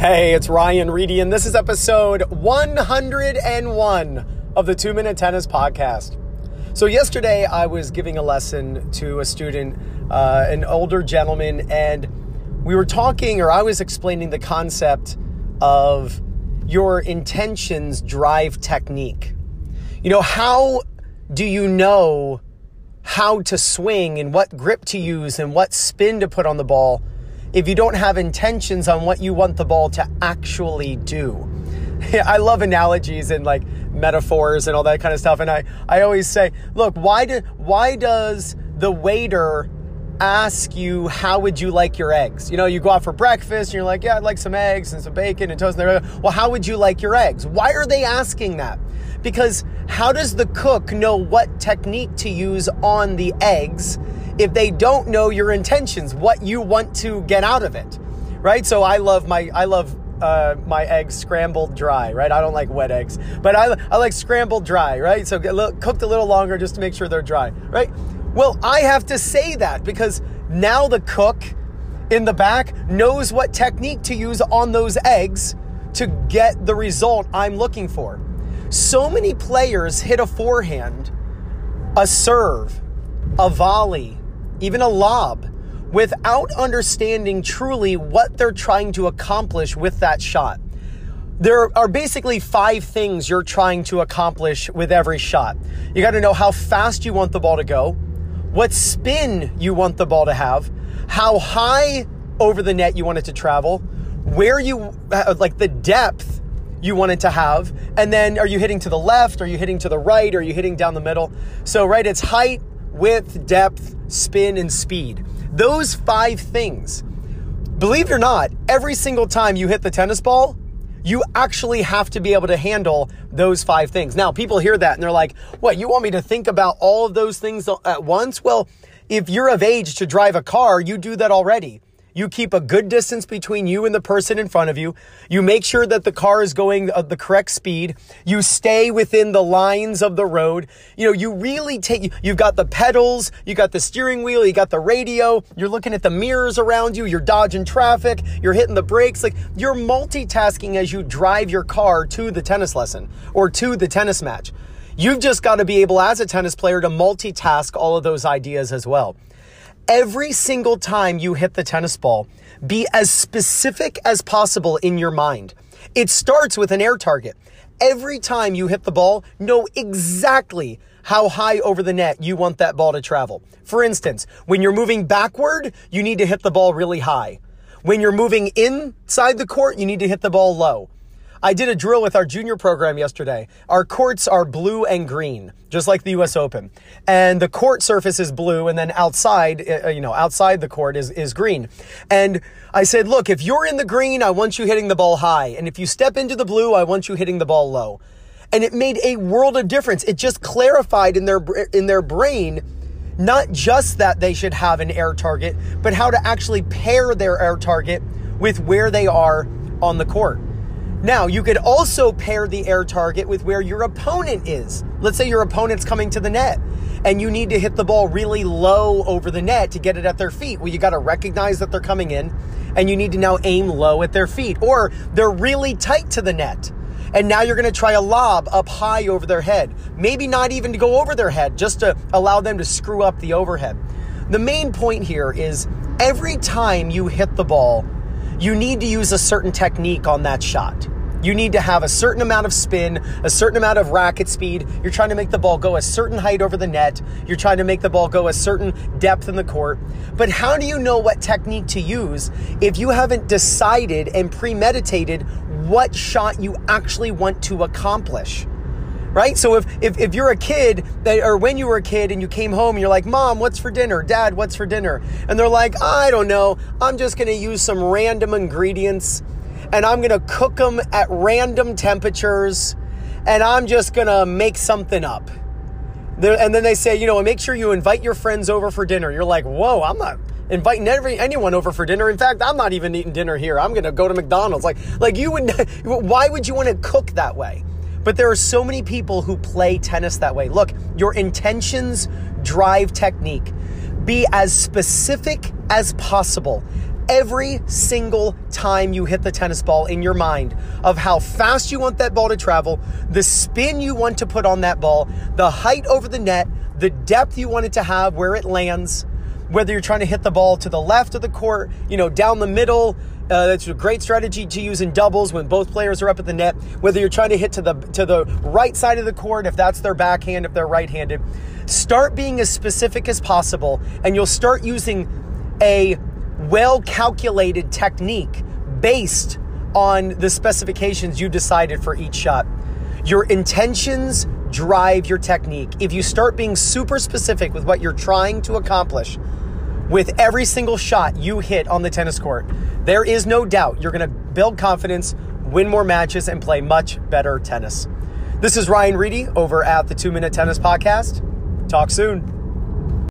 Hey, it's Ryan Reedy, and this is episode 101 of the Two Minute Tennis Podcast. So, yesterday I was giving a lesson to a student, uh, an older gentleman, and we were talking, or I was explaining the concept of your intentions drive technique. You know, how do you know how to swing and what grip to use and what spin to put on the ball? If you don't have intentions on what you want the ball to actually do. I love analogies and like metaphors and all that kind of stuff. And I, I always say, look, why do, why does the waiter ask you how would you like your eggs? You know, you go out for breakfast and you're like, yeah, I'd like some eggs and some bacon and toast. And they're like, well, how would you like your eggs? Why are they asking that? Because how does the cook know what technique to use on the eggs if they don't know your intentions, what you want to get out of it, right? So I love my I love uh, my eggs scrambled dry, right? I don't like wet eggs, but I, I like scrambled dry, right? So a little, cooked a little longer just to make sure they're dry, right? Well, I have to say that because now the cook in the back knows what technique to use on those eggs to get the result I'm looking for. So many players hit a forehand, a serve, a volley, even a lob, without understanding truly what they're trying to accomplish with that shot. There are basically five things you're trying to accomplish with every shot. You got to know how fast you want the ball to go, what spin you want the ball to have, how high over the net you want it to travel, where you uh, like the depth you want it to have, and then are you hitting to the left, are you hitting to the right, are you hitting down the middle? So, right, it's height, width, depth, spin, and speed. Those five things, believe it or not, every single time you hit the tennis ball, you actually have to be able to handle those five things. Now, people hear that and they're like, what, you want me to think about all of those things at once? Well, if you're of age to drive a car, you do that already. You keep a good distance between you and the person in front of you. You make sure that the car is going at the correct speed. You stay within the lines of the road. You know, you really take, you've got the pedals, you got the steering wheel, you got the radio, you're looking at the mirrors around you, you're dodging traffic, you're hitting the brakes. Like you're multitasking as you drive your car to the tennis lesson or to the tennis match. You've just got to be able as a tennis player to multitask all of those ideas as well every single time you hit the tennis ball, be as specific as possible in your mind. It starts with an air target. Every time you hit the ball, know exactly how high over the net you want that ball to travel. For instance, when you're moving backward, you need to hit the ball really high. When you're moving inside the court, you need to hit the ball low. I did a drill with our junior program yesterday. Our courts are blue and green, just like the US Open. And the court surface is blue and then outside, uh, uh, you know, outside the court is, is green. And I said, look, if you're in the green, I want you hitting the ball high. And if you step into the blue, I want you hitting the ball low. And it made a world of difference. It just clarified in their, in their brain, not just that they should have an air target, but how to actually pair their air target with where they are on the court. Now, you could also pair the air target with where your opponent is. Let's say your opponent's coming to the net and you need to hit the ball really low over the net to get it at their feet. Well, you got to recognize that they're coming in and you need to now aim low at their feet or they're really tight to the net. And now you're going to try a lob up high over their head. Maybe not even to go over their head, just to allow them to screw up the overhead. The main point here is every time you hit the ball, you need to use a certain technique on that shot. You need to have a certain amount of spin, a certain amount of racket speed. You're trying to make the ball go a certain height over the net. You're trying to make the ball go a certain depth in the court. But how do you know what technique to use if you haven't decided and premeditated what shot you actually want to accomplish? Right? So if, if, if you're a kid that, or when you were a kid and you came home and you're like, mom, what's for dinner? Dad, what's for dinner? And they're like, I don't know. I'm just going to use some random ingredients and I'm going to cook them at random temperatures and I'm just going to make something up. And then they say, you know, make sure you invite your friends over for dinner. You're like, whoa, I'm not inviting every, anyone over for dinner. In fact, I'm not even eating dinner here. I'm going to go to McDonald's. Like, like you would, why would you want to cook that way? But there are so many people who play tennis that way. Look, your intentions drive technique. Be as specific as possible every single time you hit the tennis ball in your mind of how fast you want that ball to travel, the spin you want to put on that ball, the height over the net, the depth you want it to have where it lands, whether you're trying to hit the ball to the left of the court, you know, down the middle. Uh, that's a great strategy to use in doubles when both players are up at the net. Whether you're trying to hit to the to the right side of the court, if that's their backhand, if they're right-handed, start being as specific as possible, and you'll start using a well-calculated technique based on the specifications you decided for each shot. Your intentions drive your technique. If you start being super specific with what you're trying to accomplish with every single shot you hit on the tennis court, there is no doubt you're going to build confidence, win more matches, and play much better tennis. This is Ryan Reedy over at the Two Minute Tennis Podcast. Talk soon.